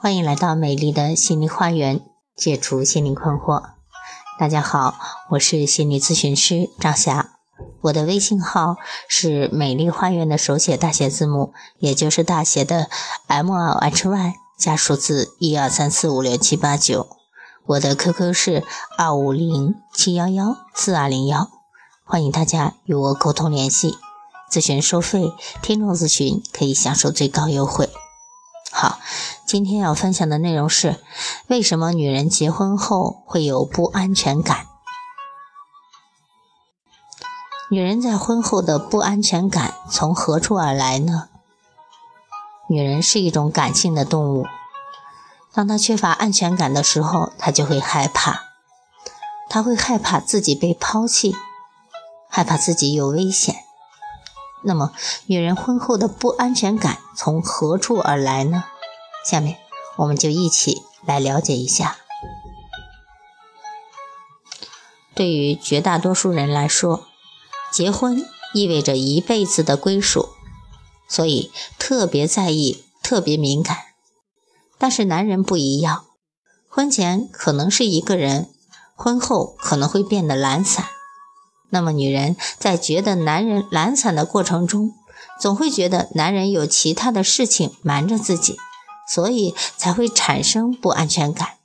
欢迎来到美丽的心灵花园，解除心灵困惑。大家好，我是心理咨询师张霞，我的微信号是美丽花园的手写大写字母，也就是大写的 M L H Y 加数字一二三四五六七八九。我的 QQ 是二五零七幺幺四二零幺，欢迎大家与我沟通联系。咨询收费，听众咨询可以享受最高优惠。好，今天要分享的内容是：为什么女人结婚后会有不安全感？女人在婚后的不安全感从何处而来呢？女人是一种感性的动物，当她缺乏安全感的时候，她就会害怕，她会害怕自己被抛弃，害怕自己有危险。那么，女人婚后的不安全感从何处而来呢？下面我们就一起来了解一下。对于绝大多数人来说，结婚意味着一辈子的归属，所以特别在意、特别敏感。但是男人不一样，婚前可能是一个人，婚后可能会变得懒散。那么，女人在觉得男人懒散的过程中，总会觉得男人有其他的事情瞒着自己，所以才会产生不安全感。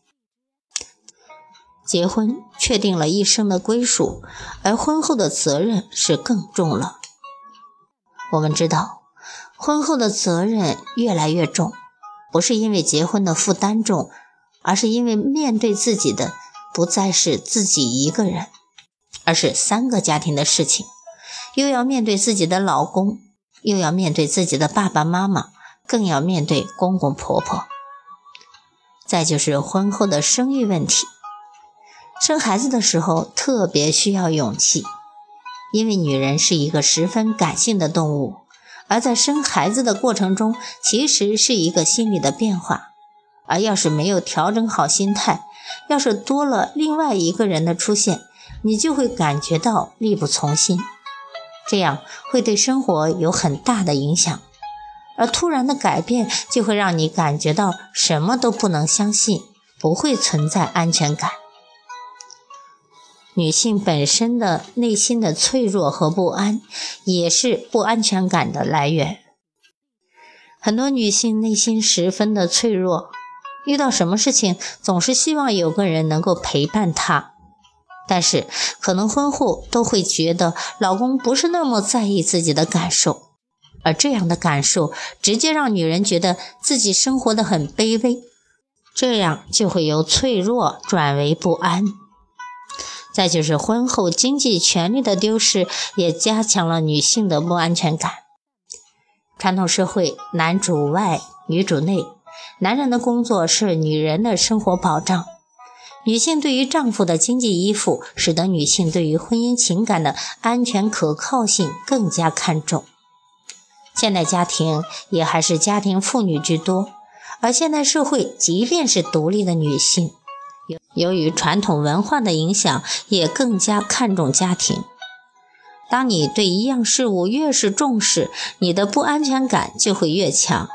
结婚确定了一生的归属，而婚后的责任是更重了。我们知道，婚后的责任越来越重，不是因为结婚的负担重，而是因为面对自己的不再是自己一个人。而是三个家庭的事情，又要面对自己的老公，又要面对自己的爸爸妈妈，更要面对公公婆婆。再就是婚后的生育问题，生孩子的时候特别需要勇气，因为女人是一个十分感性的动物，而在生孩子的过程中，其实是一个心理的变化，而要是没有调整好心态，要是多了另外一个人的出现。你就会感觉到力不从心，这样会对生活有很大的影响。而突然的改变就会让你感觉到什么都不能相信，不会存在安全感。女性本身的内心的脆弱和不安，也是不安全感的来源。很多女性内心十分的脆弱，遇到什么事情总是希望有个人能够陪伴她。但是，可能婚后都会觉得老公不是那么在意自己的感受，而这样的感受直接让女人觉得自己生活的很卑微，这样就会由脆弱转为不安。再就是婚后经济权利的丢失，也加强了女性的不安全感。传统社会，男主外，女主内，男人的工作是女人的生活保障。女性对于丈夫的经济依附，使得女性对于婚姻情感的安全可靠性更加看重。现代家庭也还是家庭妇女居多，而现代社会，即便是独立的女性，由由于传统文化的影响，也更加看重家庭。当你对一样事物越是重视，你的不安全感就会越强。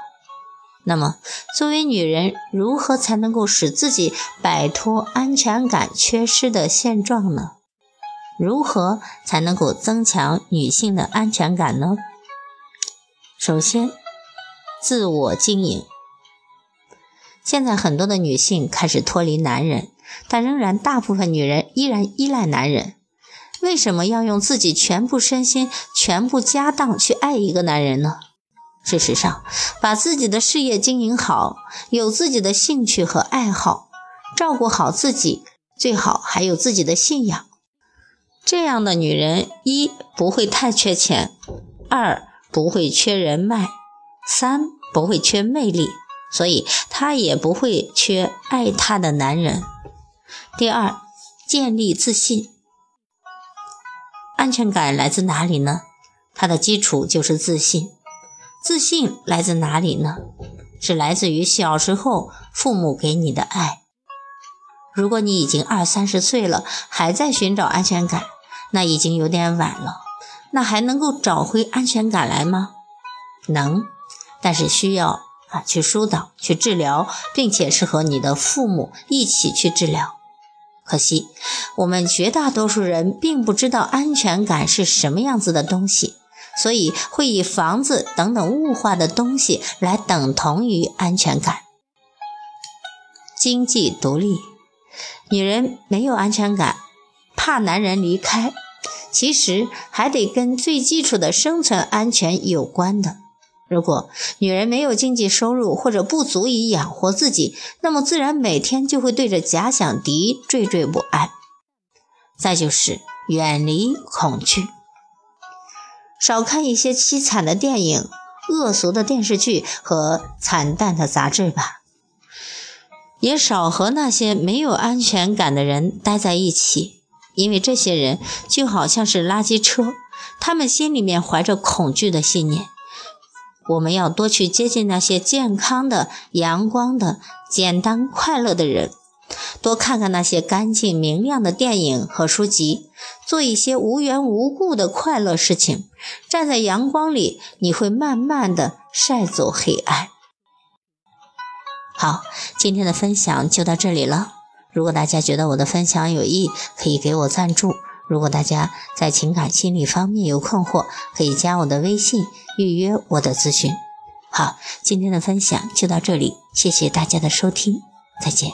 那么，作为女人，如何才能够使自己摆脱安全感缺失的现状呢？如何才能够增强女性的安全感呢？首先，自我经营。现在很多的女性开始脱离男人，但仍然大部分女人依然依赖男人。为什么要用自己全部身心、全部家当去爱一个男人呢？事实上，把自己的事业经营好，有自己的兴趣和爱好，照顾好自己，最好还有自己的信仰。这样的女人，一不会太缺钱，二不会缺人脉，三不会缺魅力，所以她也不会缺爱她的男人。第二，建立自信，安全感来自哪里呢？它的基础就是自信。自信来自哪里呢？是来自于小时候父母给你的爱。如果你已经二三十岁了，还在寻找安全感，那已经有点晚了。那还能够找回安全感来吗？能，但是需要啊，去疏导、去治疗，并且是和你的父母一起去治疗。可惜，我们绝大多数人并不知道安全感是什么样子的东西，所以会以房子等等物化的东西来等同于安全感。经济独立，女人没有安全感，怕男人离开，其实还得跟最基础的生存安全有关的。如果女人没有经济收入或者不足以养活自己，那么自然每天就会对着假想敌惴惴不安。再就是远离恐惧，少看一些凄惨的电影、恶俗的电视剧和惨淡的杂志吧，也少和那些没有安全感的人待在一起，因为这些人就好像是垃圾车，他们心里面怀着恐惧的信念。我们要多去接近那些健康的、阳光的、简单快乐的人，多看看那些干净明亮的电影和书籍，做一些无缘无故的快乐事情。站在阳光里，你会慢慢的晒走黑暗。好，今天的分享就到这里了。如果大家觉得我的分享有益，可以给我赞助。如果大家在情感心理方面有困惑，可以加我的微信预约我的咨询。好，今天的分享就到这里，谢谢大家的收听，再见。